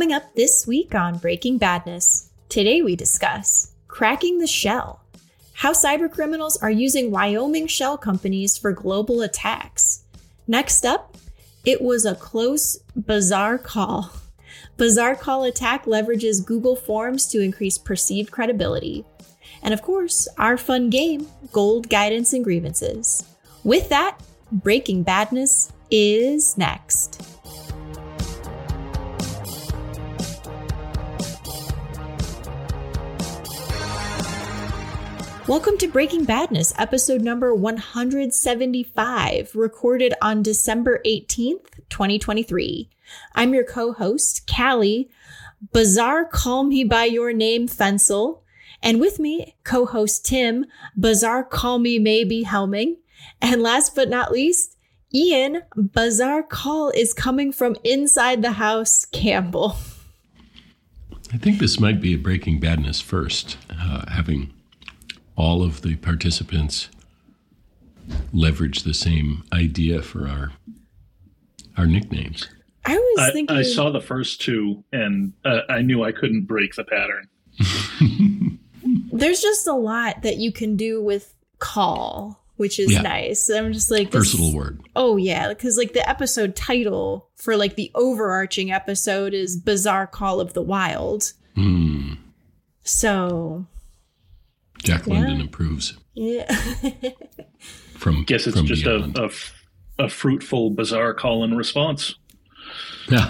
Coming up this week on Breaking Badness, today we discuss cracking the shell, how cybercriminals are using Wyoming shell companies for global attacks. Next up, it was a close, bizarre call. Bizarre call attack leverages Google Forms to increase perceived credibility. And of course, our fun game, Gold Guidance and Grievances. With that, Breaking Badness is next. Welcome to Breaking Badness, episode number 175, recorded on December 18th, 2023. I'm your co host, Kali. Bizarre Call Me By Your Name, Fencl. And with me, co host Tim, Bizarre Call Me Maybe Helming. And last but not least, Ian, Bizarre Call is coming from inside the house, Campbell. I think this might be a Breaking Badness first, uh, having all of the participants leverage the same idea for our our nicknames. I was I, thinking. I saw the first two, and uh, I knew I couldn't break the pattern. There's just a lot that you can do with call, which is Yeah. nice. I'm just like this- Versatile word. Oh yeah, because like the episode title for like the overarching episode is "Bizarre Call of the Wild." Hmm. So Jack Yeah. London approves yeah, from Guess it's from just a, beyond. a f- a fruitful, bizarre call and response.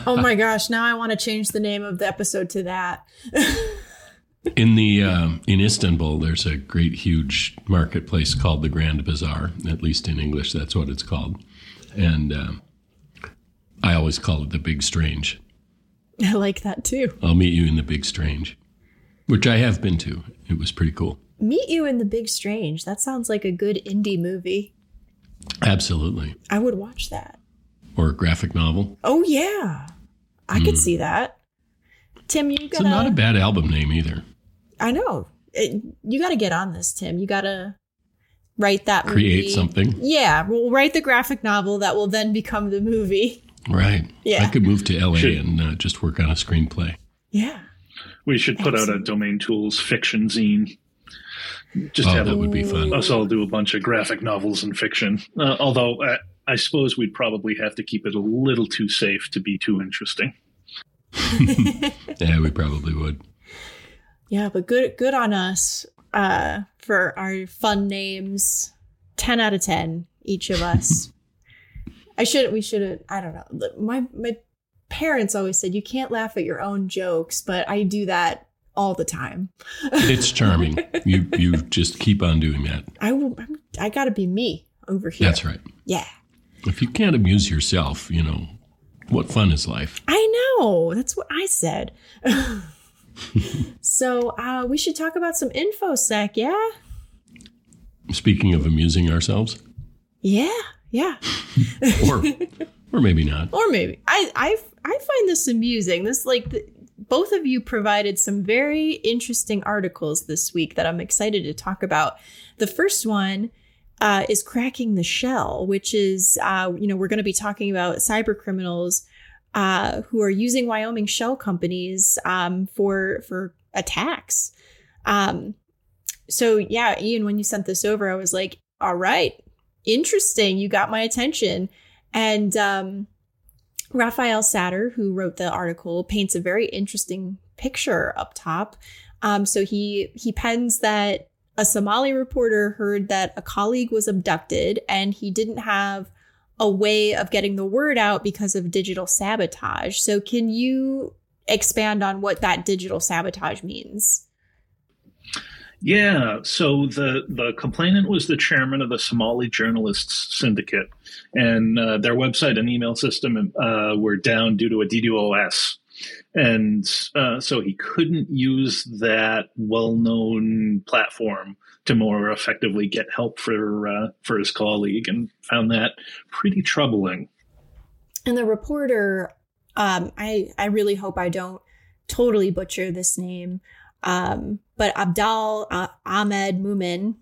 oh my gosh, now I want to change the name of the episode to that. in the um, in Istanbul, there's a great huge marketplace called the Grand Bazaar. At least in English, that's what it's called. And um, I always call it the Big Strange. I like that too. I'll meet you in the Big Strange, which I have been to. It was pretty cool. Meet you in the Big Strange. That sounds like a good indie movie. Absolutely. I would watch that. Or a graphic novel. Oh yeah, I could see that. Tim, you It's gotta. not a bad album name either. I know. It, you got to get on this, Tim. You got to write that. Create movie. something. Yeah, we'll write the graphic novel that will then become the movie. Right. Yeah. I could move to LA Should- and uh, just work on a screenplay. Yeah. We should put out a DomainTools fiction zine. Just Oh, have that would be fun. us all do a bunch of graphic novels and fiction. Uh, although I, I suppose we'd probably have to keep it a little too safe to be too interesting. Yeah, we probably would. Yeah, but good good on us uh for our fun names. 10 out of 10 each of us. I should we should I don't know. My my parents always said you can't laugh at your own jokes, but I do that all the time. It's charming. you you just keep on doing that. I will I'm- got to be me over here. That's right. Yeah. If you can't amuse yourself, you know, what fun is life? I know. That's what I said. so uh, we should talk about some infosec, yeah? Speaking of amusing ourselves, Yeah, yeah. or or maybe not. Or maybe I I I find this amusing. This like the, both of you provided some very interesting articles this week that I'm excited to talk about. The first one uh, is cracking the shell, which is uh, you know we're going to be talking about cyber criminals uh, who are using Wyoming shell companies um, for for attacks. Um, so yeah, Ian, when you sent this over, I was like, all right, interesting. You got my attention. And um, Raphael Satter, who wrote the article, paints a very interesting picture up top. Um, so he he pens that a Somali reporter heard that a colleague was abducted, and he didn't have a way of getting the word out because of digital sabotage. So can you expand on what that digital sabotage means? Yeah, so the the complainant was the chairman of the Somali Journalists Syndicate, and uh, their website and email system uh, were down due to a DDoS, and uh, so he couldn't use that well-known platform to more effectively get help for uh, for his colleague, and found that pretty troubling. And the reporter, um, I I really hope I don't totally butcher this name, um, but Abdalle uh, Ahmed Mumin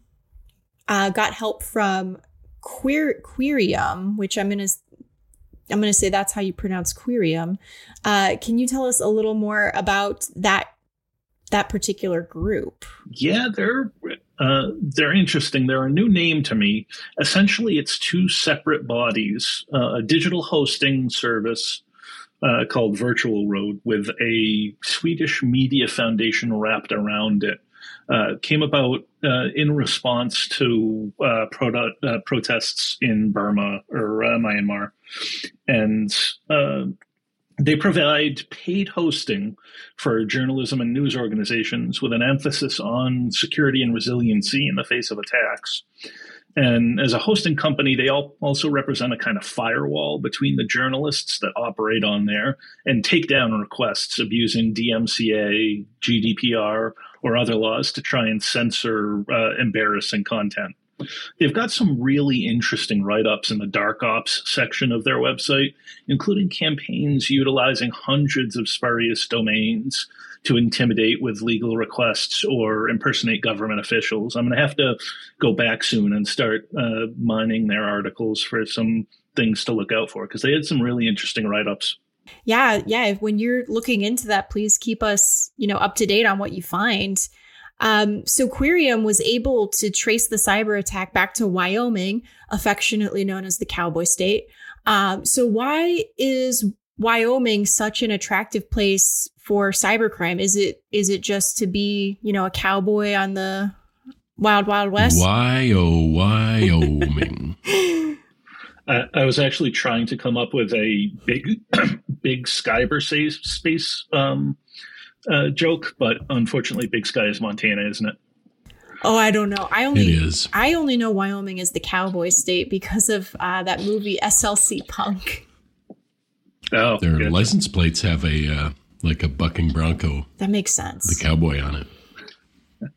uh, got help from Queer Qurium, which I'm gonna I'm going to say that's how you pronounce Qurium. Uh, can you tell us a little more about that that particular group? Yeah, they're uh, they're interesting. They're a new name to me. Essentially, it's two separate bodies: uh, a digital hosting service uh, called Virtual Road with a Swedish media foundation wrapped around it. Uh, came about uh, in response to uh, pro- uh, protests in Burma or uh, Myanmar. And they provide paid hosting for journalism and news organizations with an emphasis on security and resiliency in the face of attacks. And as a hosting company, they all also represent a kind of firewall between the journalists that operate on there and take down requests abusing DMCA, GDPR, or other laws to try and censor uh, embarrassing content. They've got some really interesting write ups in the dark ops section of their website, including campaigns utilizing hundreds of spurious domains to intimidate with legal requests or impersonate government officials. I'm going to have to go back soon and start uh, mining their articles for some things to look out for because they had some really interesting write ups. Yeah, yeah. When you're looking into that, please keep us, you know, up to date on what you find. Um, so Qurium was able to trace the cyber attack back to Wyoming, affectionately known as the cowboy state. Um, so why is Wyoming such an attractive place for cybercrime? Is it is it just to be you know a cowboy on the wild wild west? Why oh Wyoming? I, I was actually trying to come up with a big big cyber space um, uh, joke, but unfortunately, Big Sky is Montana, isn't it? Oh, I don't know. I only it is. I only know Wyoming is the cowboy state because of uh, that movie SLC Punk. Oh, their good. license plates have a uh, like a bucking bronco. That makes sense. The cowboy on it.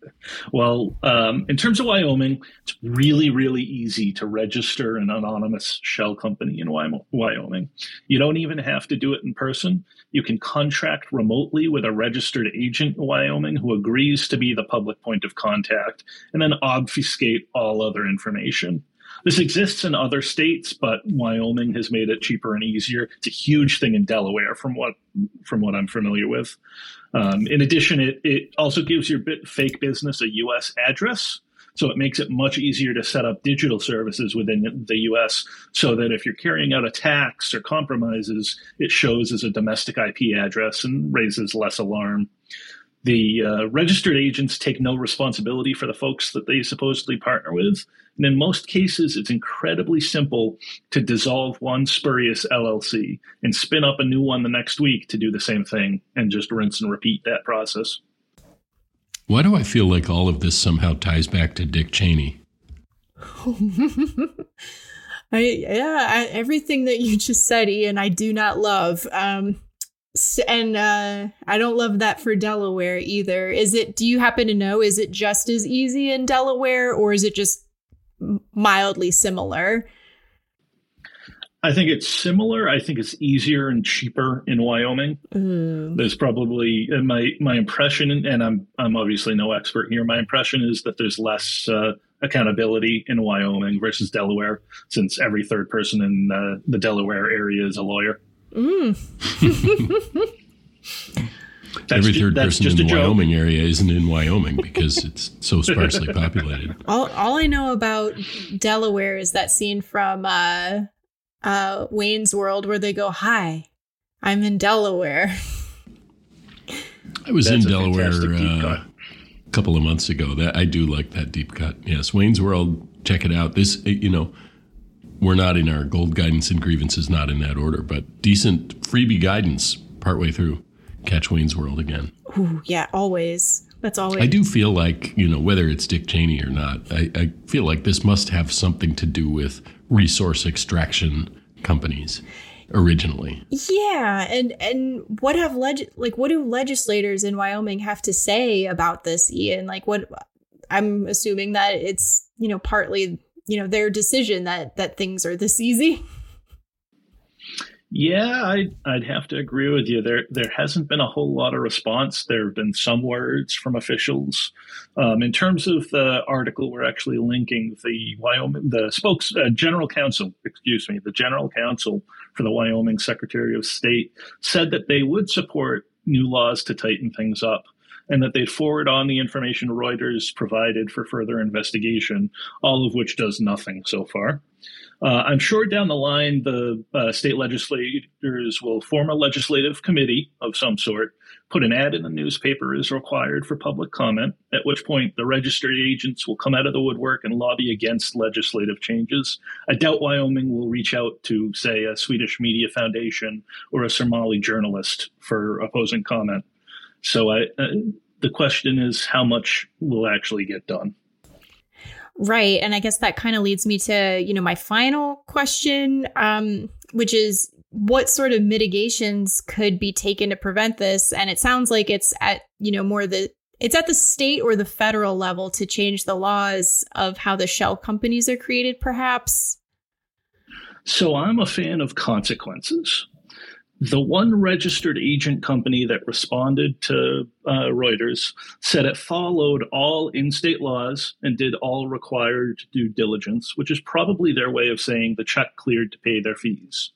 Well, um, in terms of Wyoming, it's really, really easy to register an anonymous shell company in Wyoming. You don't even have to do it in person. You can contract remotely with a registered agent in Wyoming who agrees to be the public point of contact and then obfuscate all other information. This exists in other states, but Wyoming has made it cheaper and easier. It's a huge thing in Delaware, from what from what I'm familiar with. Um, in addition, it it also gives your bit fake business a U.S. address, so it makes it much easier to set up digital services within the U.S. So that if you're carrying out attacks or compromises, it shows as a domestic IP address and raises less alarm. The uh, registered agents take no responsibility for the folks that they supposedly partner with. And in most cases, it's incredibly simple to dissolve one spurious LLC and spin up a new one the next week to do the same thing and just rinse and repeat that process. Why do I feel like all of this somehow ties back to Dick Cheney? I, yeah, I, everything that you just said, Ian, I do not love. Um, and uh, I don't love that for Delaware either. Is it? Do you happen to know? Is it just as easy in Delaware, or is it just mildly similar? I think it's similar. I think it's easier and cheaper in Wyoming. Mm. There's probably my my impression, and I'm I'm obviously no expert here. My impression is that there's less uh, accountability in Wyoming versus Delaware, since every third person in uh, the Delaware area is a lawyer. Mm. Every third person in the Wyoming area isn't in Wyoming because it's so sparsely populated. All, all I know about Delaware is that scene from uh, uh, Wayne's World where they go, "Hi, I'm in Delaware." I was That's in Delaware uh, a couple of months ago. That I do like that deep cut. Yes, Wayne's World. Check it out. This, you know, we're not in our gold guidance and grievances, not in that order, but decent freebie guidance partway through. Catch Wayne's World again. Ooh, yeah, always. That's always. I do feel like, you know, whether it's Dick Cheney or not, I, I feel like this must have something to do with resource extraction companies originally. Yeah, and and what have leg like what do legislators in Wyoming have to say about this, Ian? Like what I'm assuming that it's, you know, partly you know their decision that that things are this easy Yeah, I'd, I'd have to agree with you. There there hasn't been a whole lot of response. There have been some words from officials. Um, in terms of the article, we're actually linking the Wyoming, the spokes, uh, general counsel, excuse me, the general counsel for the Wyoming Secretary of State said that they would support new laws to tighten things up and that they'd forward on the information Reuters provided for further investigation, all of which does nothing so far. Uh, I'm sure down the line, the uh, state legislators will form a legislative committee of some sort, put an ad in the newspaper as required for public comment, at which point the registered agents will come out of the woodwork and lobby against legislative changes. I doubt Wyoming will reach out to, say, a Swedish media foundation or a Somali journalist for opposing comment. So I, uh, the question is how much will actually get done? Right. And I guess that kind of leads me to, you know, my final question, um, which is what sort of mitigations could be taken to prevent this? And it sounds like it's at, you know, more the it's at the state or the federal level to change the laws of how the shell companies are created, perhaps. So I'm a fan of consequences. The one registered agent company that responded to uh, Reuters said it followed all in state laws and did all required due diligence, which is probably their way of saying the check cleared to pay their fees.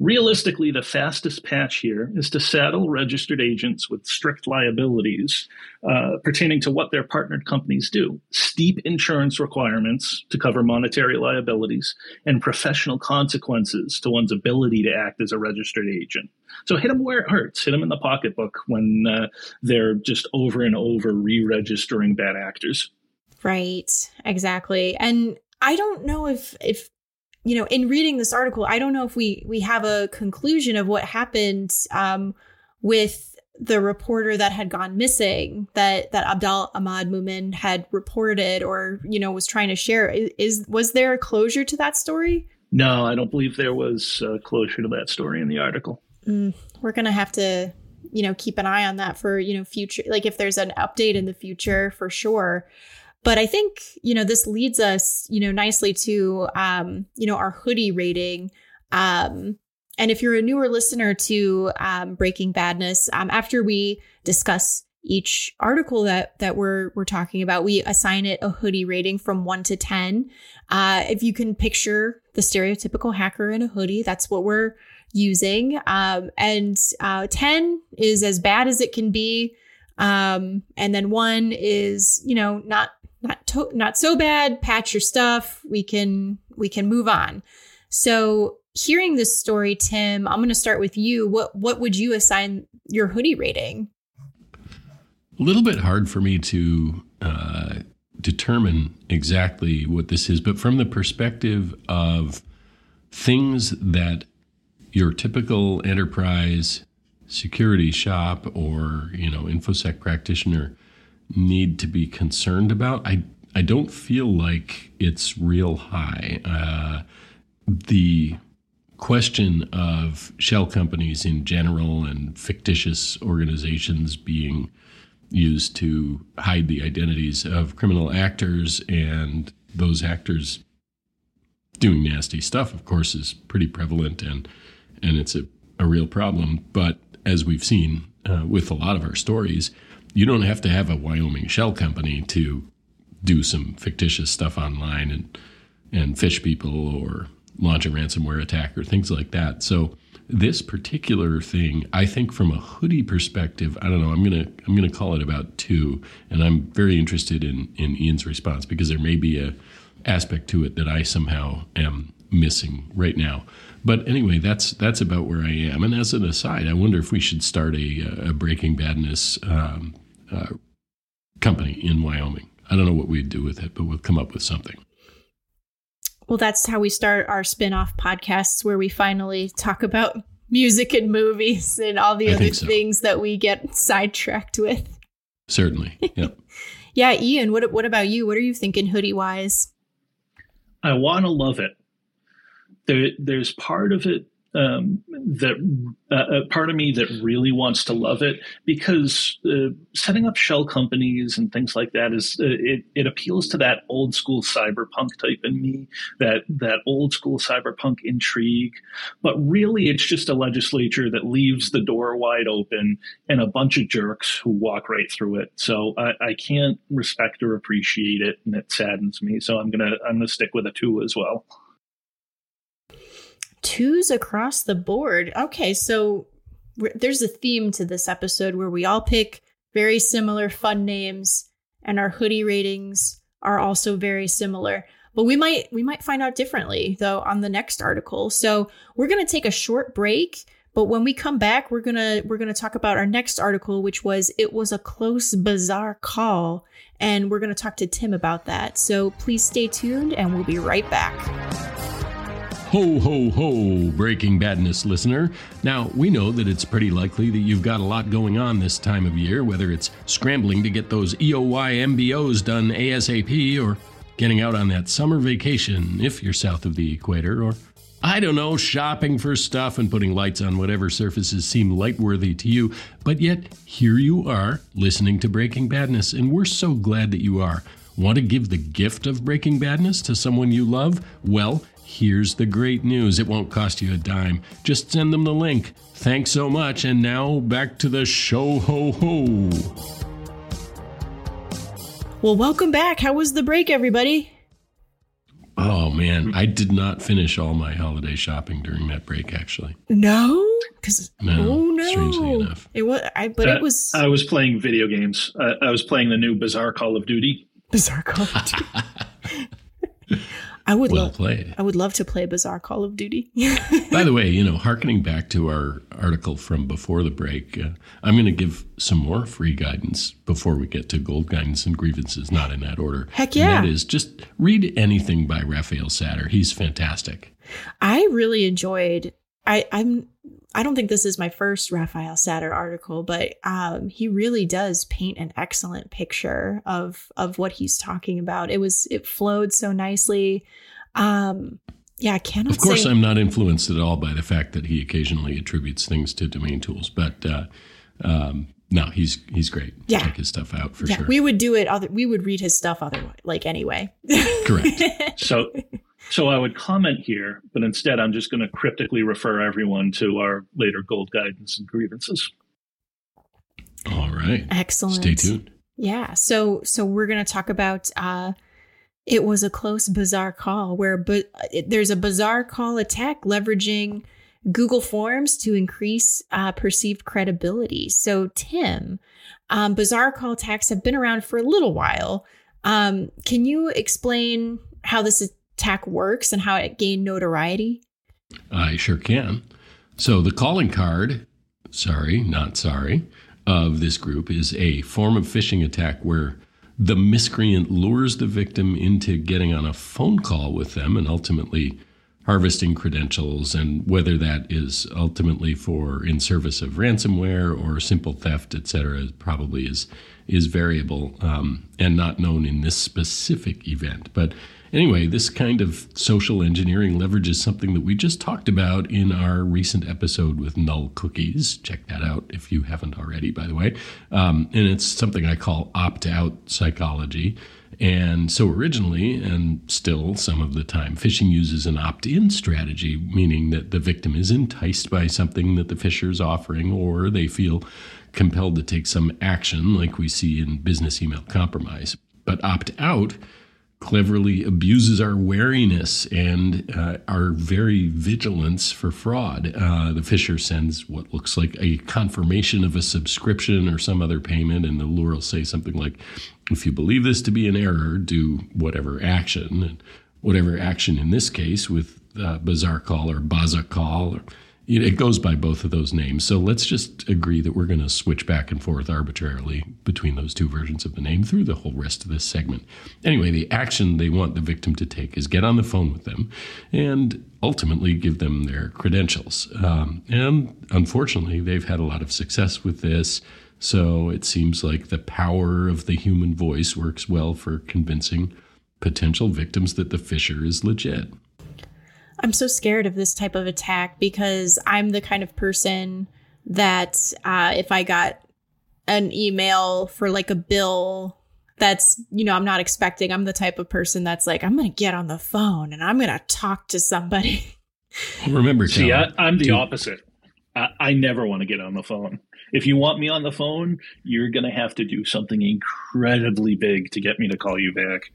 Realistically, the fastest patch here is to saddle registered agents with strict liabilities uh, pertaining to what their partnered companies do steep insurance requirements to cover monetary liabilities, and professional consequences to one's ability to act as a registered agent. So hit them where it hurts, hit them in the pocketbook when uh, they're just over and over re registering bad actors. Right, exactly. And I don't know if if you know, in reading this article, I don't know if we we have a conclusion of what happened um, with the reporter that had gone missing that that Abdalle Ahmad Mumin had reported or you know was trying to share. Is was there a closure to that story? No, I don't believe there was a closure to that story in the article. Mm, we're gonna have to you know keep an eye on that for you know future like if there's an update in the future for sure but I think, you know, this leads us, you know, nicely to, um, you know, our hoodie rating. Um, and if you're a newer listener to um, Breaking Badness, um, after we discuss each article that that we're we're talking about, we assign it a hoodie rating from one to ten. Uh, if you can picture the stereotypical hacker in a hoodie, that's what we're using. Um, and uh, ten is as bad as it can be. Um, and then one is, you know, not not to- not so bad patch your stuff we can we can move on. So hearing this story tim i'm going to start with you. What what would you assign your hoodie rating? A little bit hard for me to uh, determine exactly what this is but from the perspective of things that your typical enterprise security shop or you know infosec practitioner need to be concerned about. I I don't feel like it's real high. Uh, the question of shell companies in general and fictitious organizations being used to hide the identities of criminal actors and those actors doing nasty stuff, of course, is pretty prevalent and and it's a, a real problem. But as we've seen uh, with a lot of our stories, you don't have to have a Wyoming shell company to do some fictitious stuff online and and phish people or launch a ransomware attack or things like that. So this particular thing, I think from a hoodie perspective, I don't know, I'm gonna I'm gonna call it about two. And I'm very interested in in Ian's response because there may be a aspect to it that I somehow am missing right now. But anyway, that's that's about where I am. And as an aside, I wonder if we should start a, a Breaking Badness um, uh, company in Wyoming. I don't know what we'd do with it, but we'll come up with something. Well, that's how we start our spin off podcasts where we finally talk about music and movies and all the I other so. things that we get sidetracked with. Certainly. Yep. yeah, Ian, what what about you? What are you thinking hoodie wise? I want to love it. There, there's part of it um, that uh, a part of me that really wants to love it because uh, setting up shell companies and things like that is uh, it, it appeals to that old school cyberpunk type in me that that old school cyberpunk intrigue. But really it's just a legislature that leaves the door wide open and a bunch of jerks who walk right through it. So I, I can't respect or appreciate it and it saddens me. So I'm gonna I'm gonna stick with a two as well twos across the board. Okay, so there's a theme to this episode where we all pick very similar fun names and our hoodie ratings are also very similar. But we might we might find out differently though on the next article. So we're going to take a short break, but when we come back, we're going to we're going to talk about our next article which was it was a close bizarre call and we're going to talk to Tim about that. So please stay tuned and we'll be right back. Ho, ho, ho, Breaking Badness listener. Now, we know that it's pretty likely that you've got a lot going on this time of year, whether it's scrambling to get those EOY MBOs done ASAP or getting out on that summer vacation if you're south of the equator, or I don't know, shopping for stuff and putting lights on whatever surfaces seem lightworthy to you. But yet, here you are listening to Breaking Badness, and we're so glad that you are. Want to give the gift of Breaking Badness to someone you love? Well, Here's the great news it won't cost you a dime. Just send them the link. Thanks so much. And now back to the show ho ho. Well, welcome back. How was the break, everybody? Oh man, I did not finish all my holiday shopping during that break. Actually, no, because no, oh no, strangely enough, it was. I, but uh, it was. I was playing video games. Uh, I was playing the new Bizarre Call of Duty. Bizarre Call of Duty. I would well lo- played. I would love to play Bizarre Call of Duty. By the way, you know, harkening back to our article from before the break, uh, I'm going to give some more free guidance before we get to gold guidance and grievances, not in that order. Heck yeah! And that is just read anything by Raphael Satter. He's fantastic. I really enjoyed. I I'm. I don't think this is my first Raphael Satter article, but um, he really does paint an excellent picture of of what he's talking about. It was it flowed so nicely. Um, yeah, I cannot. Of course, say- I'm not influenced at all by the fact that he occasionally attributes things to DomainTools, but uh, um, no, he's he's great. Yeah, check his stuff out for yeah, sure. We would do it. Other we would read his stuff otherwise, like anyway. Correct. so, so I would comment here, but instead, I'm just going to cryptically refer everyone to our later gold guidance and grievances. All right. Excellent. Stay tuned. Yeah. So so we're going to talk about. uh it was a close, bizarre call where but there's a bizarre call attack leveraging Google Forms to increase uh, perceived credibility. So, Tim, um, bizarre call attacks have been around for a little while. Um, can you explain how this attack works and how it gained notoriety? I sure can. So, the calling card, sorry, not sorry, of this group is a form of phishing attack where the miscreant lures the victim into getting on a phone call with them and ultimately harvesting credentials and whether that is ultimately for in service of ransomware or simple theft et cetera probably is is variable um, and not known in this specific event but Anyway, this kind of social engineering leverages something that we just talked about in our recent episode with null cookies. Check that out if you haven't already, by the way. Um, and it's something I call opt out psychology. And so, originally, and still some of the time, phishing uses an opt in strategy, meaning that the victim is enticed by something that the phisher is offering, or they feel compelled to take some action, like we see in business email compromise. But opt out cleverly abuses our wariness and uh, our very vigilance for fraud. Uh, the phisher sends what looks like a confirmation of a subscription or some other payment, and the lure will say something like, if you believe this to be an error, do whatever action. And whatever action in this case with uh, Bizarre Call or BazaCall or it goes by both of those names. So let's just agree that we're going to switch back and forth arbitrarily between those two versions of the name through the whole rest of this segment. Anyway, the action they want the victim to take is get on the phone with them and ultimately give them their credentials. Um, and unfortunately, they've had a lot of success with this. So it seems like the power of the human voice works well for convincing potential victims that the phisher is legit. I'm so scared of this type of attack because I'm the kind of person that uh, if I got an email for like a bill that's, you know, I'm not expecting, I'm the type of person that's like, I'm going to get on the phone and I'm going to talk to somebody. Remember, see, I, am the opposite. I, I never want to get on the phone. If you want me on the phone, you're going to have to do something incredibly big to get me to call you back.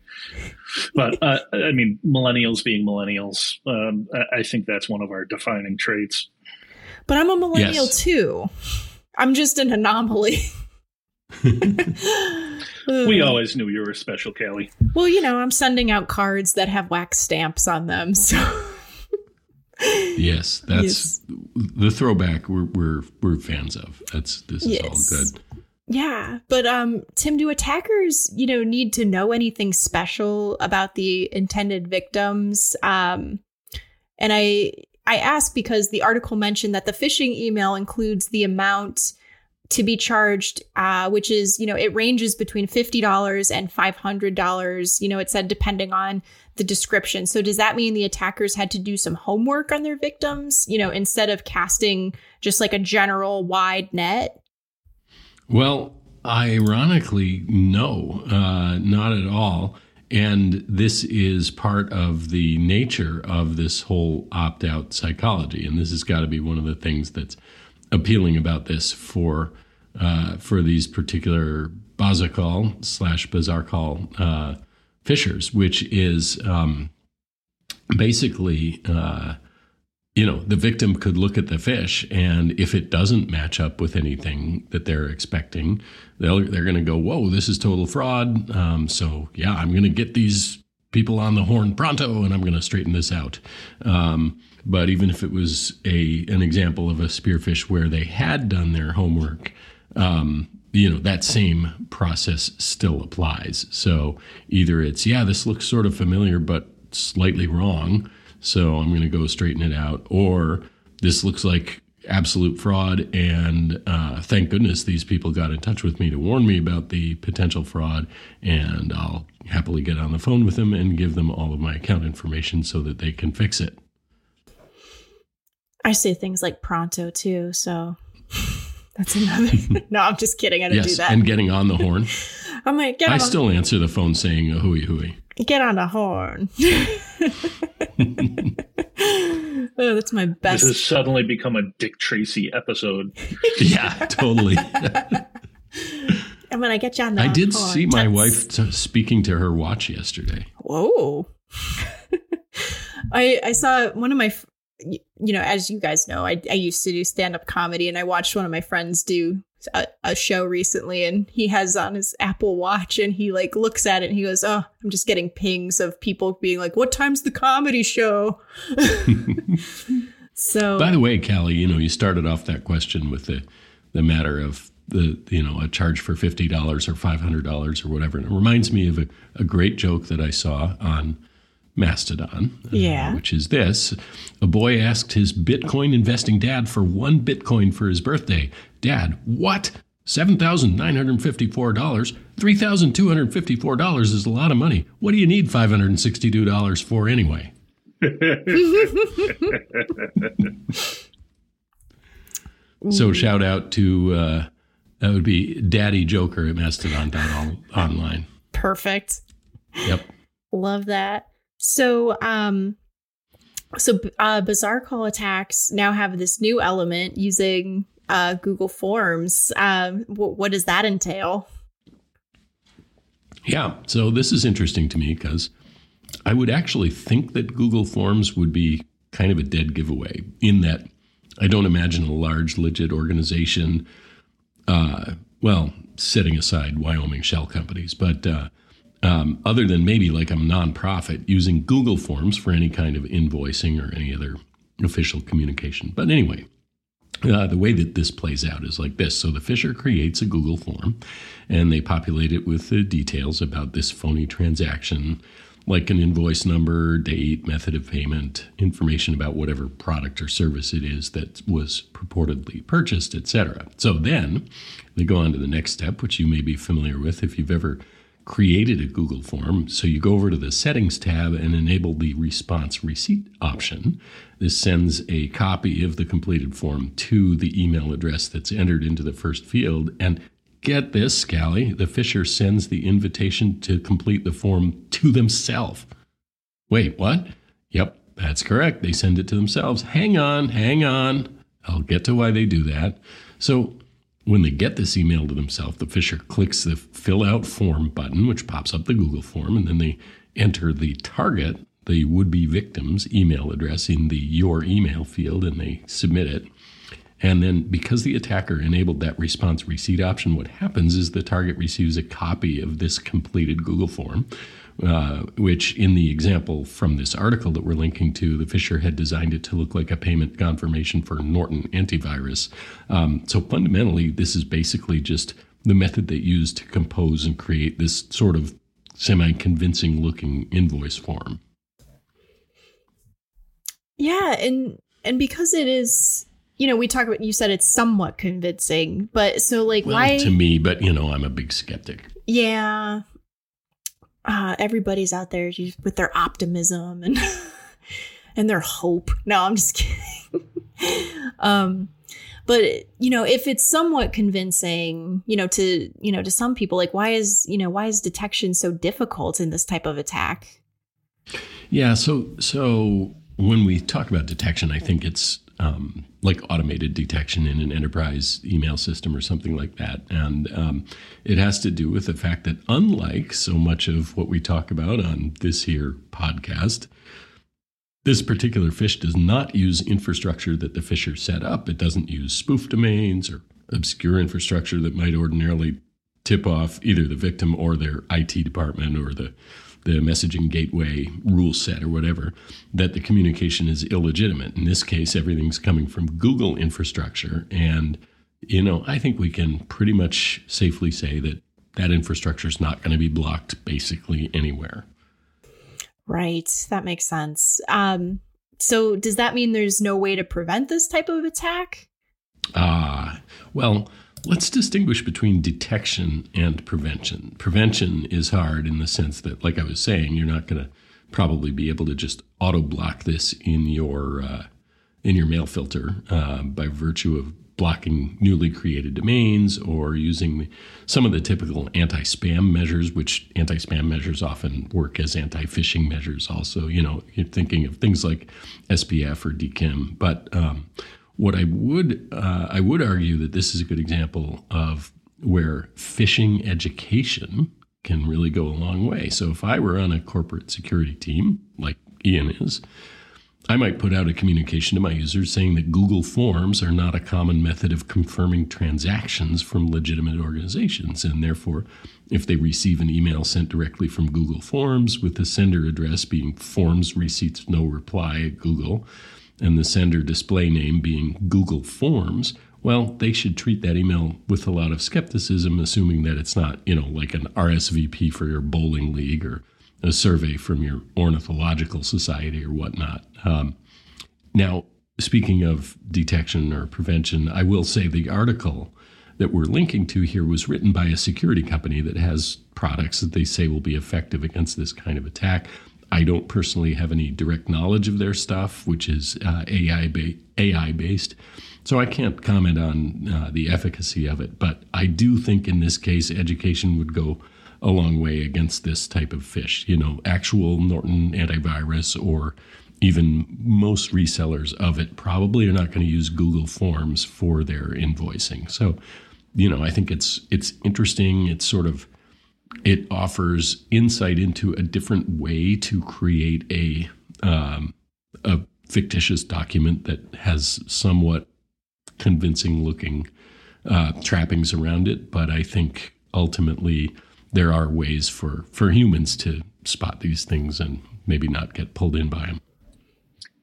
But uh, I mean, millennials being millennials, um, I, I, think that's one of our defining traits. But I'm a millennial yes. too. I'm just an anomaly. we always knew you were special, Kelly. Well, you know, I'm sending out cards that have wax stamps on them, so yes, that's yes. the throwback we're we're we're fans of. That's this is yes. all good. Yeah, but um Tim do attackers, you know, need to know anything special about the intended victims? Um and I I ask because the article mentioned that the phishing email includes the amount to be charged, uh, which is, you know, it ranges between $50 and $500. You know, it said depending on the description. So does that mean the attackers had to do some homework on their victims, you know, instead of casting just like a general wide net? Well, ironically, no, uh, not at all. And this is part of the nature of this whole opt out psychology. And this has got to be one of the things that's appealing about this for uh, for these particular BazaCall slash BazarCall uh, phishers, which is um, basically, uh, you know, the victim could look at the phish, and if it doesn't match up with anything that they're expecting, they're they're going to go, "Whoa, this is total fraud." Um, so yeah, I'm going to get these people on the horn pronto, and I'm going to straighten this out. Um, but even if it was a an example of a spearfish where they had done their homework, um, you know that same process still applies. So either it's yeah, this looks sort of familiar but slightly wrong, so I'm going to go straighten it out, or this looks like absolute fraud and uh, thank goodness these people got in touch with me to warn me about the potential fraud and i'll happily get on the phone with them and give them all of my account information so that they can fix it I say things like pronto too, so that's another. no, I'm just kidding. I don't yes, do that. And getting on the horn. I'm like, get I still answer the phone saying a hooey hooey. Get on the horn. oh, that's my best. This has suddenly become a Dick Tracy episode. yeah, totally. I'm gonna get you on the. I did horn. see my wife t- speaking to her watch yesterday. Whoa. I I saw one of my you know, as you guys know, I, I used to do stand up comedy and I watched one of my friends do a, a, show recently and he has on his Apple Watch and he like looks at it and he goes, Oh, I'm just getting pings of people being like, What time's the comedy show? so, by the way, Kali, you know, you started off that question with the, the matter of the, you know, a charge for $50 or $500 or whatever. And it reminds me of a, a great joke that I saw on Mastodon. Uh, yeah. Uh, which is this A boy asked his Bitcoin investing dad for one Bitcoin for his birthday. Dad, what? $7,954. $3,254 is a lot of money. What do you need $562 for anyway? so shout out to uh, that would be Daddy Joker at Mastodon.online. Perfect. Yep. Love that. So, um, so uh, bizarre call attacks now have this new element using uh, Google Forms. Um, w- what does that entail? Yeah, so this is interesting to me because I would actually think that Google Forms would be kind of a dead giveaway in that I don't imagine a large, legit organization, uh, well, setting aside Wyoming shell companies, but uh, um, other than maybe like I'm a nonprofit using Google Forms for any kind of invoicing or any other official communication. But anyway, uh, the way that this plays out is like this. So the phisher creates a Google form and they populate it with the details about this phony transaction, like an invoice number, date, method of payment, information about whatever product or service it is that was purportedly purchased, etc. So then they go on to the next step, which you may be familiar with if you've ever created a Google form. So you go over to the settings tab and enable the response receipt option. This sends a copy of the completed form to the email address that's entered into the first field. And get this, Scally, the phisher sends the invitation to complete the form to themselves. Wait, what? Yep, that's correct. They send it to themselves. Hang on, hang on. I'll get to why they do that. So when they get this email to themselves, the phisher clicks the fill out form button, which pops up the Google form, and then they enter the target, the would be victim's email address in the your email field and they submit it. And then, because the attacker enabled that response receipt option, what happens is the target receives a copy of this completed Google form, uh, which in the example from this article that we're linking to, the phisher had designed it to look like a payment confirmation for Norton antivirus. Um, so fundamentally, this is basically just the method they used to compose and create this sort of semi convincing looking invoice form. Yeah, and and because it is you know, we talk about you said it's somewhat convincing, but so like well, why to me, but you know, I'm a big skeptic. Yeah uh, everybody's out there with their optimism and and their hope. No, I'm just kidding. um, but you know, if it's somewhat convincing, you know, to you know, to some people, like why is you know why is detection so difficult in this type of attack? Yeah. So so when we talk about detection, I think it's um, like automated detection in an enterprise email system or something like that. And um, it has to do with the fact that, unlike so much of what we talk about on this here podcast, this particular phish does not use infrastructure that the phisher set up. It doesn't use spoof domains or obscure infrastructure that might ordinarily tip off either the victim or their IT department or the the messaging gateway rule set or whatever, that the communication is illegitimate. In this case, everything's coming from Google infrastructure. And, you know, I think we can pretty much safely say that that infrastructure is not going to be blocked basically anywhere. Right. That makes sense. Um, so does that mean there's no way to prevent this type of attack? Ah, uh, well, Let's distinguish between detection and prevention. Prevention is hard in the sense that, like I was saying, you're not going to probably be able to just auto block this in your uh, in your mail filter uh, by virtue of blocking newly created domains or using some of the typical anti-spam measures which anti-spam measures often work as anti-phishing measures also you know you're thinking of things like spf or dkim but um, what I would uh, I would argue that this is a good example of where phishing education can really go a long way. So if I were on a corporate security team like Ian is, I might put out a communication to my users saying that Google Forms are not a common method of confirming transactions from legitimate organizations. And therefore, if they receive an email sent directly from Google Forms with the sender address being forms receipts no reply at Google, and the sender display name being Google Forms, well, they should treat that email with a lot of skepticism, assuming that it's not, you know, like an RSVP for your bowling league or a survey from your ornithological society or whatnot. Um, now, speaking of detection or prevention, I will say the article that we're linking to here was written by a security company that has products that they say will be effective against this kind of attack. I don't personally have any direct knowledge of their stuff, which is uh, AI ba- AI based, so I can't comment on uh, the efficacy of it. But I do think in this case, education would go a long way against this type of phish. You know, actual Norton antivirus or even most resellers of it probably are not going to use Google Forms for their invoicing. So, you know, I think it's it's interesting. It's sort of it offers insight into a different way to create a um, a fictitious document that has somewhat convincing looking uh, trappings around it. But I think ultimately there are ways for for humans to spot these things and maybe not get pulled in by them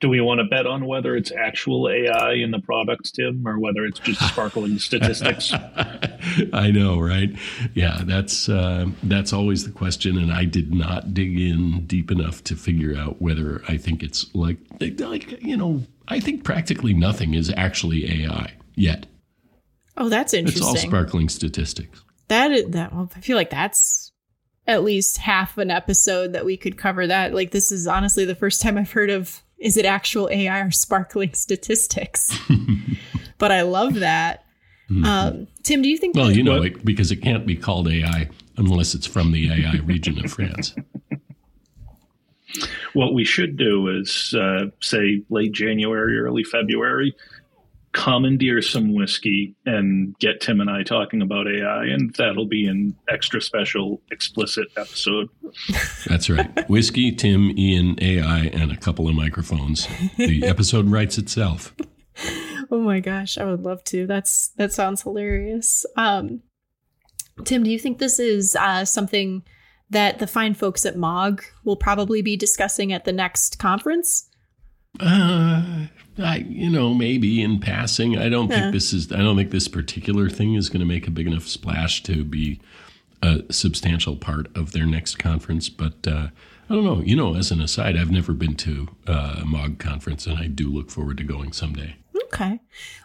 do we want to bet on whether it's actual AI in the products, Tim, or whether it's just sparkling statistics? I know, right? Yeah, that's uh, that's always the question, and I did not dig in deep enough to figure out whether I think it's like like you know I think practically nothing is actually AI yet. Oh, that's interesting. It's all sparkling statistics. That is, that well, I feel like that's at least half an episode that we could cover that. Like this is honestly the first time I've heard of is it actual AI or sparkling statistics? but I love that. Mm-hmm. Um, Tim, do you think? Well, that- you know, it, because it can't be called AI unless it's from the AI region of France. What we should do is, uh, say, late January, early February, commandeer some whiskey and get Tim and I talking about AI, and that'll be an extra special explicit episode. That's right. Whiskey, Tim, Ian, AI, and a couple of microphones. The episode writes itself. Oh my gosh, I would love to. That's that sounds hilarious. Um, Tim, do you think this is uh, something that the fine folks at MOG will probably be discussing at the next conference? Uh, I, you know, maybe in passing. I don't think this is. I don't think this particular thing is going to make a big enough splash to be a substantial part of their next conference. But uh, I don't know. You know, as an aside, I've never been to uh, a MOG conference, and I do look forward to going someday. Okay.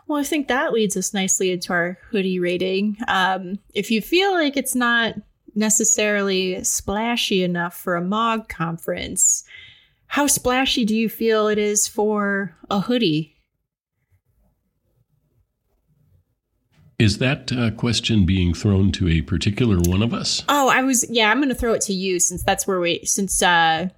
Well, I think that leads us nicely into our hoodie rating. Um, if you feel like it's not necessarily splashy enough for a MOG conference, how splashy do you feel it is for a hoodie? Is that uh, question being thrown to a particular one of us? Oh, I was. Yeah, I'm going to throw it to you since that's where we since uh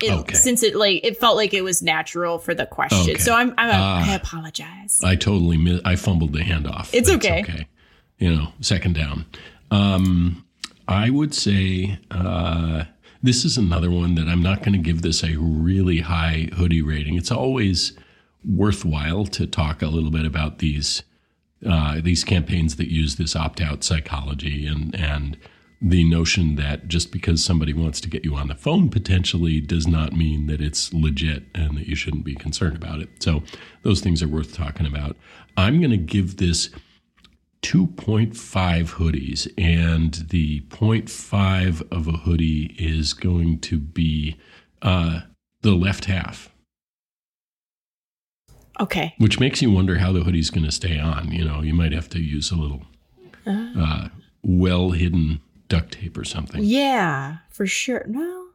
it, okay. since it like it felt like it was natural for the question. Okay. So I'm, I'm uh, I apologize. I totally miss, I fumbled the handoff. It's okay. Okay. You know, second down. Um, I would say uh, this is another one that I'm not going to give this a really high hoodie rating. It's always worthwhile to talk a little bit about these uh, these campaigns that use this opt out psychology and and the notion that just because somebody wants to get you on the phone potentially does not mean that it's legit and that you shouldn't be concerned about it. So those things are worth talking about. I'm going to give this 2.5 hoodies, and the 0.5 of a hoodie is going to be uh, the left half. Okay. Which makes you wonder how the hoodie's going to stay on. You know, you might have to use a little uh, uh, well hidden duct tape or something. Yeah, for sure. No,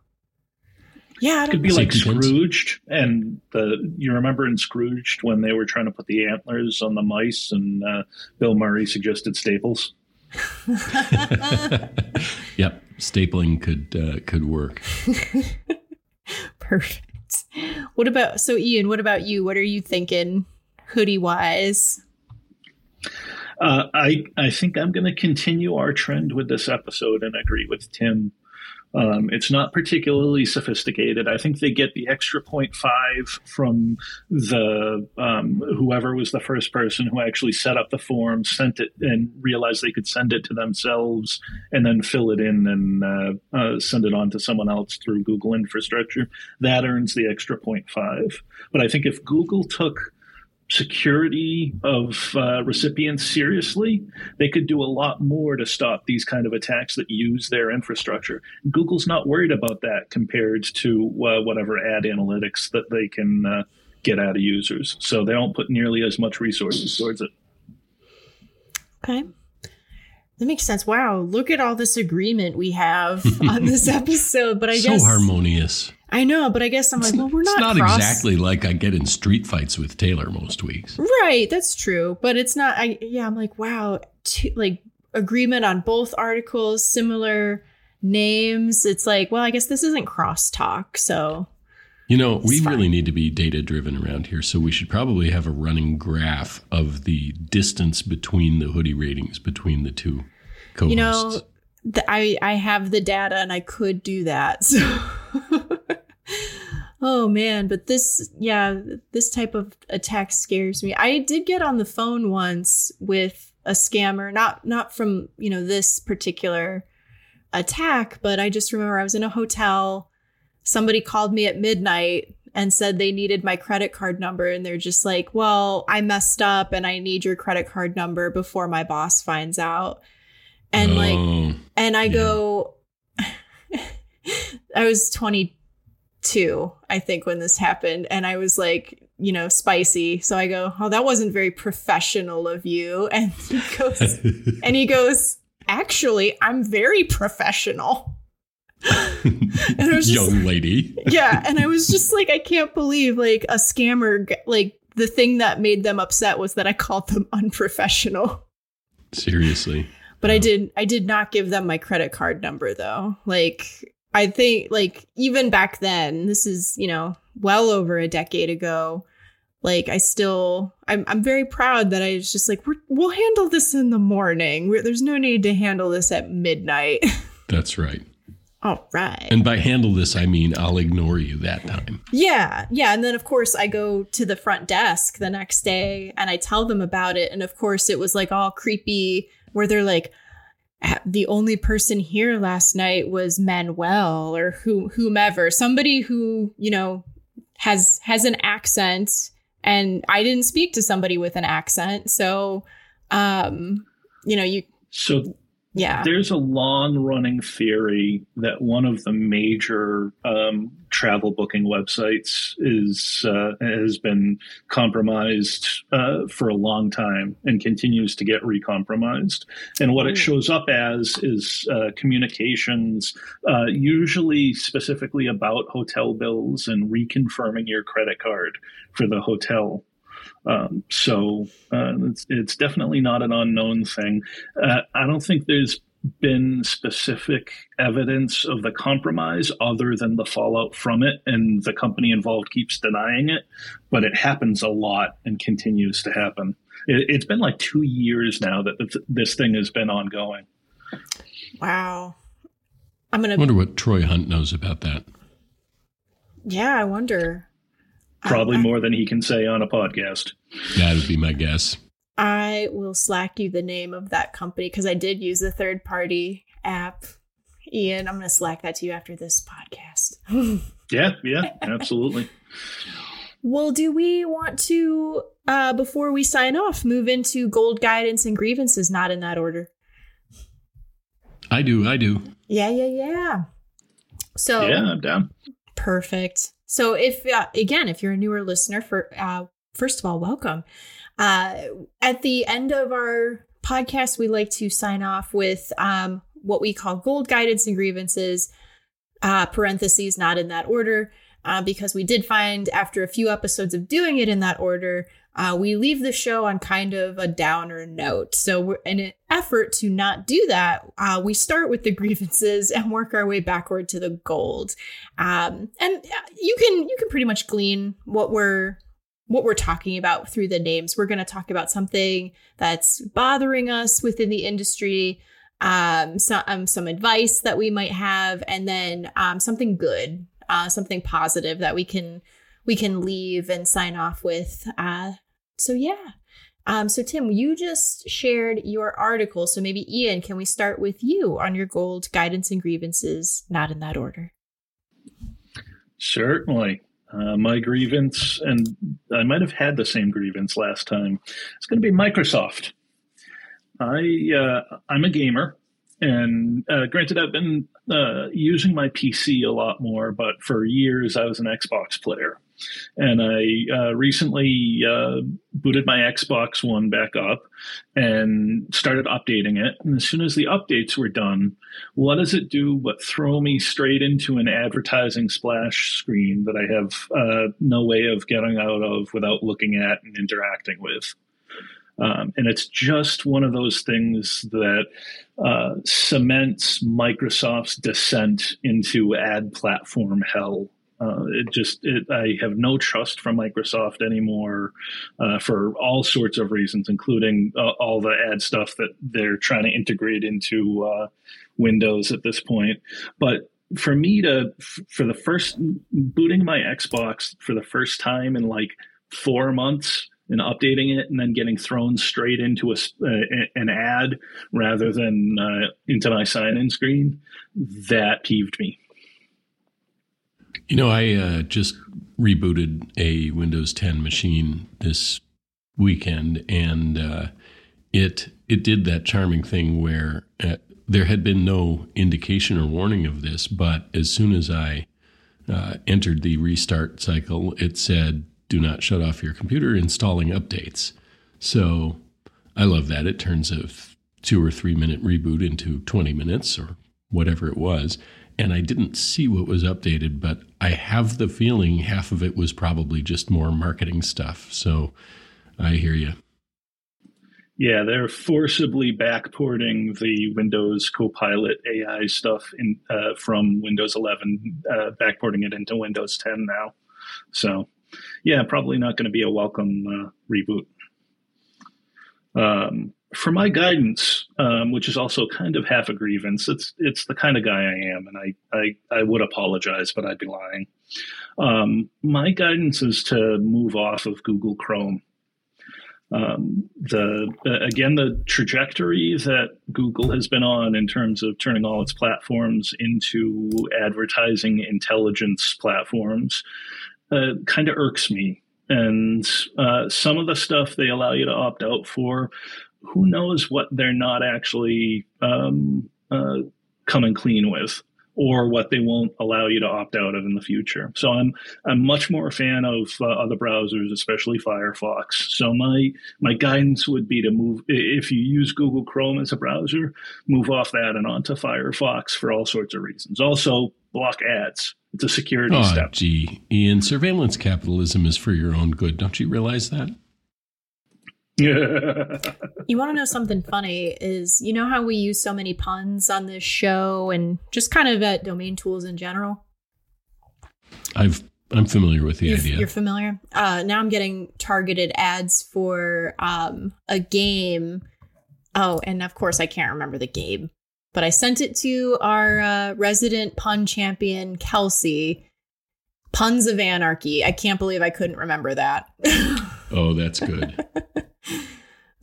yeah, it could be like Scrooged, and the you remember in Scrooged when they were trying to put the antlers on the mice, and uh, Bill Murray suggested staples. yep, stapling could uh, could work. Perfect. What about so Ian? What about you? What are you thinking, hoodie wise? Uh, I I think I'm going to continue our trend with this episode and agree with Tim um, it's not particularly sophisticated. I think they get the extra 0.5 from the um, whoever was the first person who actually set up the form, sent it, and realized they could send it to themselves, and then fill it in and uh, uh, send it on to someone else through Google infrastructure. That earns the extra 0.5. But I think if Google took security of uh, recipients seriously, they could do a lot more to stop these kind of attacks that use their infrastructure. Google's not worried about that compared to uh, whatever ad analytics that they can uh, get out of users. So they don't put nearly as much resources towards it. Okay. That makes sense. Wow, look at all this agreement we have on this episode. But I so guess so harmonious. I know, but I guess I'm like, well, we're not. It's not cross- exactly like I get in street fights with Taylor most weeks. Right, that's true, but it's not. I yeah, I'm like, wow, like agreement on both articles, similar names. It's like, well, I guess this isn't crosstalk, so. You know, we fine. really need to be data driven around here, so we should probably have a running graph of the distance between the hoodie ratings between the two co-hosts. You know, the, I I have the data and I could do that. So oh man, but this yeah, this type of attack scares me. I did get on the phone once with a scammer, not not from, you know, this particular attack, but I just remember I was in a hotel. Somebody called me at midnight and said they needed my credit card number and they're just like, "Well, I messed up and I need your credit card number before my boss finds out." And oh, like and I yeah. go I was 20 two, I think, when this happened. And I was like, you know, spicy. So I go, Oh, that wasn't very professional of you. And he goes, and he goes, Actually, I'm very professional. and I was just, Young lady. yeah, and I was just like, I can't believe like a scammer. Like the thing that made them upset was that I called them unprofessional. Seriously. But I did I did not give them my credit card number though. Like I think like even back then, this is, you know, well over a decade ago. Like I still I'm I'm very proud that I was just like We're, we'll handle this in the morning. We're, there's no need to handle this at midnight. That's right. All right. And by handle this, I mean I'll ignore you that time. Yeah, yeah. And then, of course, I go to the front desk the next day and I tell them about it. And of course, it was like all creepy, where they're like, "Ah, the only person here last night was Manuel or who, whomever, somebody who, you know, has has an accent. And I didn't speak to somebody with an accent. So, um, you know, you, So yeah. There's a long running theory that one of the major um, travel booking websites is uh, has been compromised uh, for a long time and continues to get recompromised. And what it shows up as is uh, communications, uh, usually specifically about hotel bills and reconfirming your credit card for the hotel. Um, so uh, it's, it's definitely not an unknown thing. Uh, I don't think there's been specific evidence of the compromise other than the fallout from it, and the company involved keeps denying it. But it happens a lot and continues to happen. It, it's been like two years now that th- this thing has been ongoing. Wow. I'm going I to, wonder what Troy Hunt knows about that. yeah, I wonder. Probably more than he can say on a podcast. That would be my guess. I will slack you the name of that company because I did use a third party app. Ian, I'm going to slack that to you after this podcast. Yeah, yeah, absolutely. well, do we want to, uh, before we sign off, move into gold guidance and grievances, not in that order? I do. I do. Yeah, yeah, yeah. So, Yeah, I'm down. Perfect. So if uh, again, if you're a newer listener, for uh, first of all, welcome. Uh, at the end of our podcast, we like to sign off with um, what we call gold guidance and grievances. Uh, parentheses, not in that order, uh, because we did find after a few episodes of doing it in that order, uh, we leave the show on kind of a downer note. So, in an effort to not do that, uh, we start with the grievances and work our way backward to the gold. Um, and uh, you can you can pretty much glean what we're what we're talking about through the names. We're going to talk about something that's bothering us within the industry, um, some um, some advice that we might have, and then um, something good, uh, something positive that we can we can leave and sign off with. Uh, so yeah. Um, so Tim, you just shared your article. So maybe Ian, can we start with you on your gold guidance and grievances, not in that order? Certainly. Uh, my grievance, and I might have had the same grievance last time. It's going to be Microsoft. I uh, I'm a gamer, and uh, granted, I've been uh, using my PC a lot more, but for years I was an Xbox player, and I uh, recently uh, booted my Xbox One back up and started updating it. And as soon as the updates were done, what does it do but throw me straight into an advertising splash screen that I have uh, no way of getting out of without looking at and interacting with? Um, and it's just one of those things that uh, cements Microsoft's descent into ad platform hell. Uh, it just, it, I have no trust from Microsoft anymore uh, for all sorts of reasons, including uh, all the ad stuff that they're trying to integrate into uh, Windows at this point. But for me to, for the first, booting my Xbox for the first time in like four months, and updating it and then getting thrown straight into a, uh, an ad rather than uh, into my sign in screen, that peeved me. You know, I uh, just rebooted a Windows 10 machine this weekend, and uh, it it did that charming thing where uh, there had been no indication or warning of this, but as soon as I uh, entered the restart cycle, it said, "Do not shut off your computer. Installing updates." So I love that. It turns a two or three minute reboot into 20 minutes or whatever it was. And I didn't see what was updated, but I have the feeling half of it was probably just more marketing stuff. So I hear you. Yeah, they're forcibly backporting the Windows Copilot AI stuff in uh, from Windows 11, uh, backporting it into Windows 10 now. So, yeah, probably not going to be a welcome uh, reboot. Um, for my guidance, um, which is also kind of half a grievance, it's it's the kind of guy I am, and I I, I would apologize, but I'd be lying. Um, my guidance is to move off of Google Chrome. Um, the again the trajectory that Google has been on in terms of turning all its platforms into advertising intelligence platforms uh, kind of irks me. And uh, some of the stuff they allow you to opt out for who knows what they're not actually um, uh, coming clean with or what they won't allow you to opt out of in the future. So I'm I'm much more a fan of uh, other browsers, especially Firefox. So my my guidance would be to move if you use Google Chrome as a browser, move off that and onto Firefox for all sorts of reasons. Also, block ads. It's a security oh, step. Gee, Ian, surveillance capitalism is for your own good. Don't you realize that? you want to know something funny is you know how we use so many puns on this show and just kind of at DomainTools in general? I've i'm familiar with the you're, idea. you're familiar? Uh, now i'm getting targeted ads for um, a game. Oh and of course i can't remember the game but i sent it to our uh, resident pun champion kelsey. Puns of anarchy. I can't believe i couldn't remember that. Oh that's good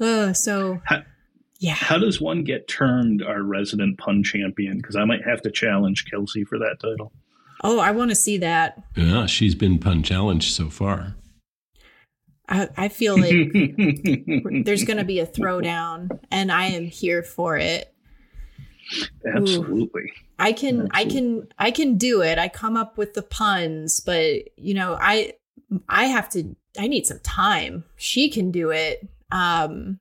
Uh, so, how, yeah. How does one get termed our resident pun champion? Because I might have to challenge Kelsey for that title. Oh, I want to see that. Yeah, she's been pun challenged so far. I, I feel like there's going to be a throwdown, and I am here for it. Absolutely. Ooh. I can, Absolutely. I can, I can do it. I come up with the puns, but you know, I, I have to. I need some time. She can do it um,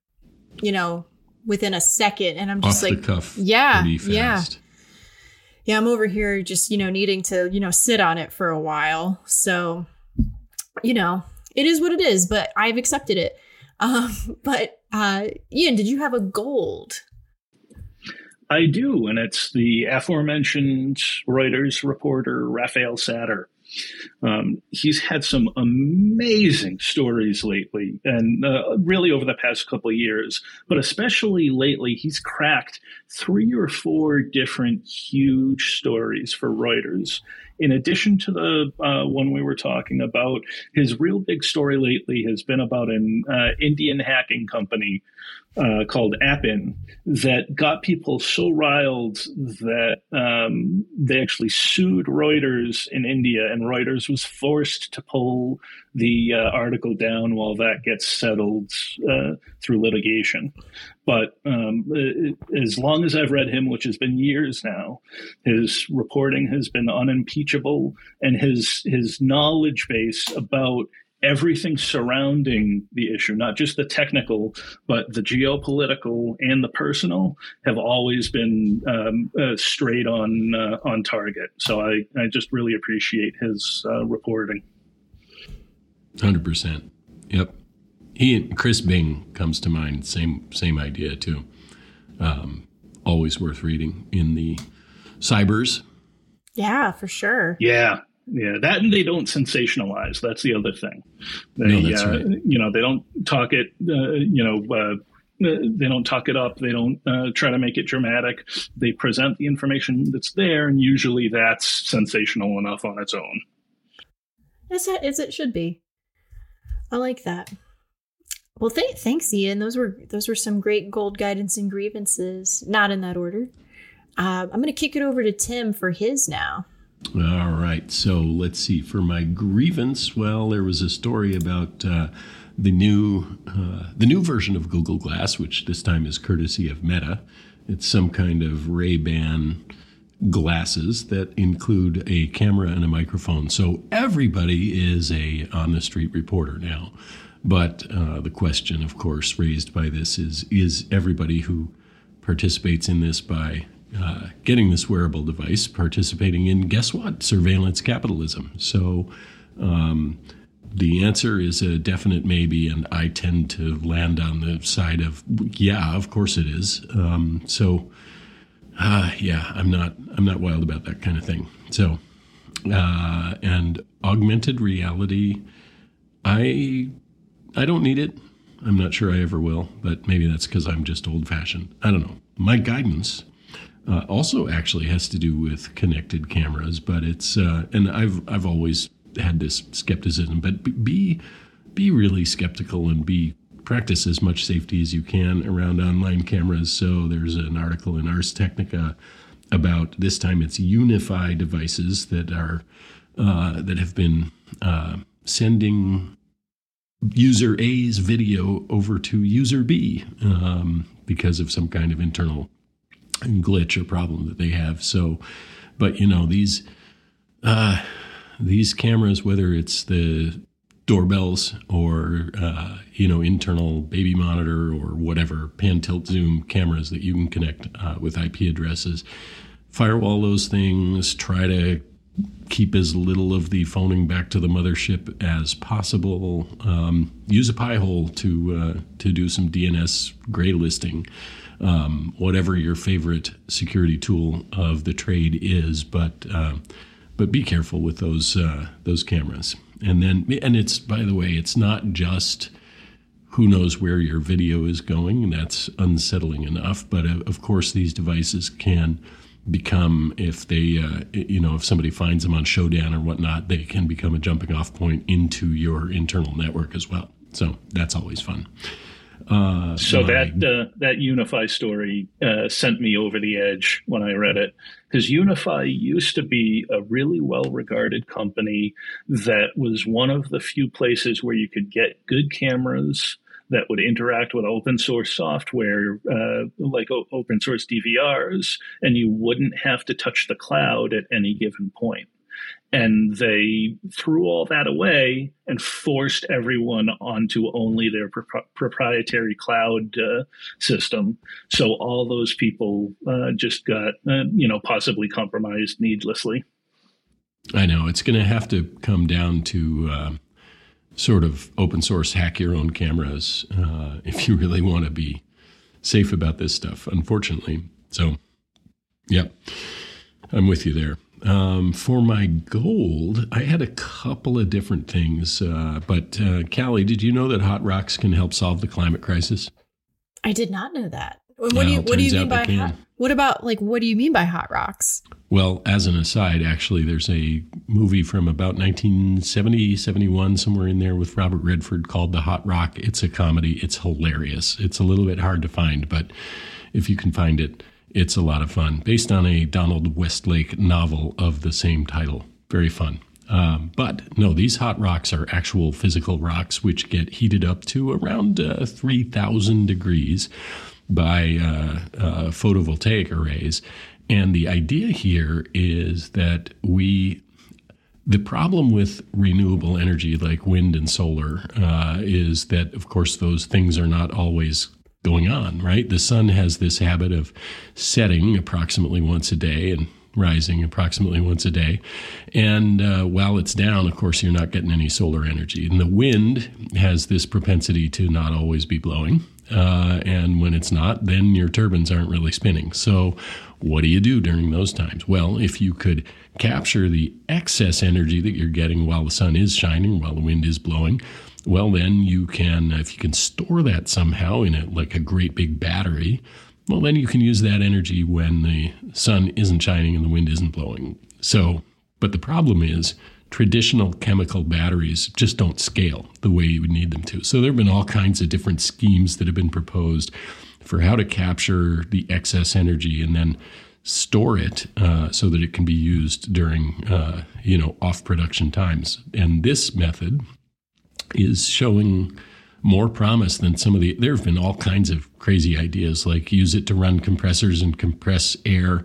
you know, within a second. And I'm just Off like, cuff, yeah, yeah. Yeah, I'm over here just, you know, needing to, you know, sit on it for a while. So, you know, it is what it is, but I've accepted it. Um, but uh, Ian, did you have a gold? I do, and it's the aforementioned Reuters reporter Raphael Satter. Um, he's had some amazing stories lately, and uh, really over the past couple years, but especially lately, he's cracked three or four different huge stories for Reuters. In addition to the uh, one we were talking about, his real big story lately has been about an uh, Indian hacking company uh, called Appin that got people so riled that um, they actually sued Reuters in India, and Reuters was forced to pull the uh, article down while that gets settled uh, through litigation. But um, as long as I've read him, which has been years now, his reporting has been unimpeachable, and his his knowledge base about everything surrounding the issue, not just the technical, but the geopolitical and the personal, have always been um, uh, straight on uh, on target. So I, I just really appreciate his uh, reporting. Hundred percent. Yep. He and Chris Bing comes to mind. Same same idea too. Um, always worth reading in the cybers. Yeah, for sure. Yeah, yeah, that and they don't sensationalize. That's the other thing. They, no, that's uh, right. You know, they don't talk it. Uh, you know, uh, they don't talk it up. They don't uh, try to make it dramatic. They present the information that's there, and usually that's sensational enough on its own. As, as it should be. I like that. Well, th- thanks, Ian. Those were those were some great gold guidance and grievances. Not in that order. Uh, I'm going to kick it over to Tim for his now. All right. So let's see. For my grievance, well, there was a story about uh, the new uh, the new version of Google Glass, which this time is courtesy of Meta. It's some kind of Ray Ban glasses that include a camera and a microphone. So everybody is a on the street reporter now. But uh, the question, of course, raised by this is: Is everybody who participates in this by uh, getting this wearable device, participating in guess what? Surveillance capitalism. So um, the answer is a definite maybe, and I tend to land on the side of yeah, of course it is. Um, so uh, yeah, I'm not I'm not wild about that kind of thing. So uh, and augmented reality, I I don't need it. I'm not sure I ever will, but maybe that's because I'm just old fashioned. I don't know. My guidance uh, also actually has to do with connected cameras, but it's uh, and I've I've always had this skepticism, but be be really skeptical and be practice as much safety as you can around online cameras. So there's an article in Ars Technica about this time it's UniFi devices that are uh, that have been uh, sending user A's video over to user B um, because of some kind of internal glitch or problem that they have. So, but you know these uh, these cameras, whether it's the doorbells or uh, you know internal baby monitor or whatever pan tilt zoom cameras that you can connect uh, with IP addresses, firewall those things. Try to keep as little of the phoning back to the mothership as possible. Um, use a Pi-hole to uh, to do some DNS gray listing um, whatever your favorite security tool of the trade is. But uh, but be careful with those uh, those cameras. And then and it's by the way, it's not just who knows where your video is going. That's unsettling enough. But uh, of course, these devices can become if they uh, you know if somebody finds them on Shodan or whatnot, they can become a jumping off point into your internal network as well. So that's always fun. Uh, so that uh, that UniFi story uh, sent me over the edge when I read it. Because UniFi used to be a really well regarded company that was one of the few places where you could get good cameras that would interact with open source software uh, like o- open source DVRs, and you wouldn't have to touch the cloud at any given point and they threw all that away and forced everyone onto only their pro- proprietary cloud uh, system. So all those people uh, just got, uh, you know, possibly compromised needlessly. I know it's going to have to come down to uh, sort of open source hack your own cameras uh, if you really want to be safe about this stuff. Unfortunately, so yeah, I'm with you there. Um, for my gold, I had a couple of different things. Uh, but uh, Kali, did you know that hot rocks can help solve the climate crisis? I did not know that. What do you What do you mean by hot? What about like what do you mean by hot rocks? Well, as an aside, actually, there's a movie from about 1970, 71, somewhere in there with Robert Redford called The Hot Rock. It's a comedy. It's hilarious. It's a little bit hard to find, but if you can find it, it's a lot of fun, based on a Donald Westlake novel of the same title. Very fun. Um, but no, these hot rocks are actual physical rocks which get heated up to around uh, 3,000 degrees by uh, uh, photovoltaic arrays. And the idea here is that we the problem with renewable energy like wind and solar uh, is that, of course, those things are not always going on, right? The sun has this habit of setting approximately once a day and rising approximately once a day. And uh, while it's down, of course, you're not getting any solar energy. And the wind has this propensity to not always be blowing. Uh, and when it's not, then your turbines aren't really spinning. So, what do you do during those times? Well, if you could capture the excess energy that you're getting while the sun is shining, while the wind is blowing, well, then you can, if you can store that somehow in a, like a great big battery, well, then you can use that energy when the sun isn't shining and the wind isn't blowing. So, but the problem is traditional chemical batteries just don't scale the way you would need them to. So there have been all kinds of different schemes that have been proposed for how to capture the excess energy and then store it uh, so that it can be used during uh, you know off production times. And this method is showing more promise than some of the. There have been all kinds of crazy ideas like use it to run compressors and compress air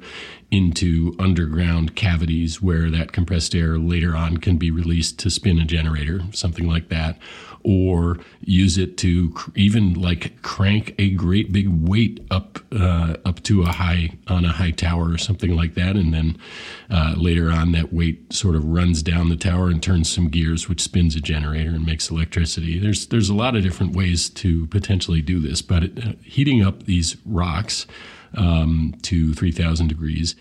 into underground cavities where that compressed air later on can be released to spin a generator, something like that. Or use it to cr- even like crank a great big weight up uh, up to a high on a high tower or something like that, and then uh, later on that weight sort of runs down the tower and turns some gears, which spins a generator and makes electricity. There's there's a lot of different ways to potentially do this, but it, heating up these rocks um, to 3,000 degrees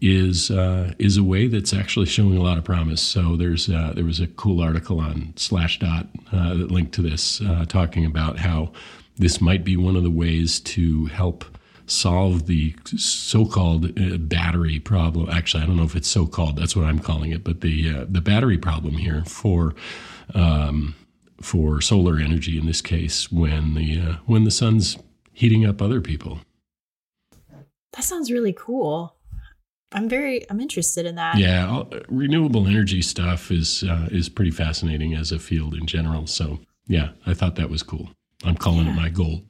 is uh, is a way that's actually showing a lot of promise. So there's uh, there was a cool article on Slashdot uh, that linked to this, uh, talking about how this might be one of the ways to help solve the so-called uh, battery problem. Actually, I don't know if it's so-called. That's what I'm calling it. But the uh, the battery problem here for um, for solar energy in this case, when the when the sun's heating up other people. That sounds really cool. I'm very I'm interested in that. Yeah, all, renewable energy stuff is uh, is pretty fascinating as a field in general. So yeah, I thought that was cool. I'm calling yeah. it my goal.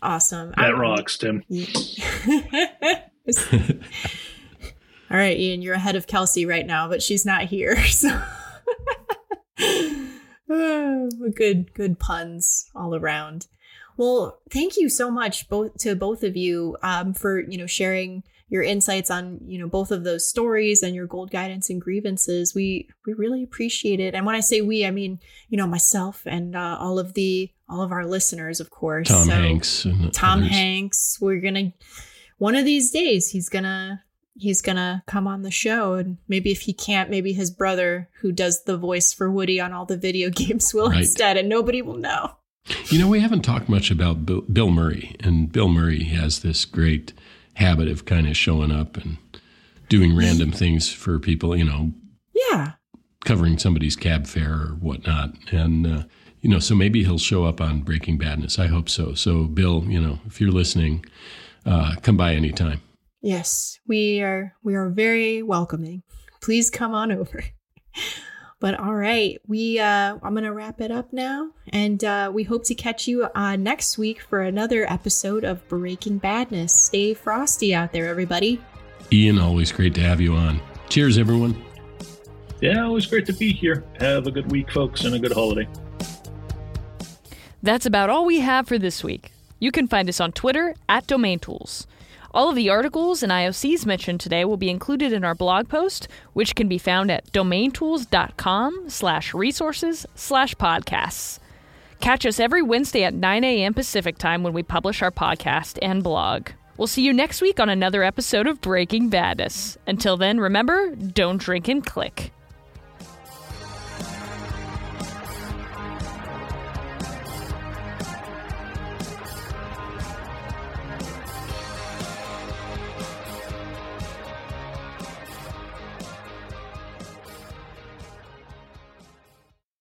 Awesome. That rocks, Tim. all right, Ian, you're ahead of Kelsey right now, but she's not here. So good good puns all around. Well, thank you so much both to both of you um, for you know sharing your insights on you know both of those stories and your gold guidance and grievances. We we really appreciate it. And when I say we, I mean you know myself and uh, all of the all of our listeners, of course. Tom so, Hanks. Tom others. Hanks. We're gonna one of these days he's gonna he's gonna come on the show and maybe if he can't maybe his brother who does the voice for woody on all the video games will right. instead and nobody will know you know, we haven't talked much about Bill, Bill Murray, and Bill Murray has this great habit of kind of showing up and doing random things for people, you know. Yeah. Covering somebody's cab fare or whatnot. And, uh, you know, so maybe he'll show up on Breaking Badness. I hope so. So, Bill, you know, if you're listening, uh, come by anytime. Yes, we are. We are very welcoming. Please come on over. But all right, we uh, I'm gonna wrap it up now, and uh, we hope to catch you uh, next week for another episode of Breaking Badness. Stay frosty out there, everybody. Ian, always great to have you on. Cheers, everyone. Yeah, always great to be here. Have a good week, folks, and a good holiday. That's about all we have for this week. You can find us on Twitter at DomainTools. All of the articles and IOCs mentioned today will be included in our blog post, which can be found at domaintools.com slash resources slash podcasts. Catch us every Wednesday at 9 a.m. Pacific time when we publish our podcast and blog. We'll see you next week on another episode of Breaking Badness. Until then, remember, don't drink and click.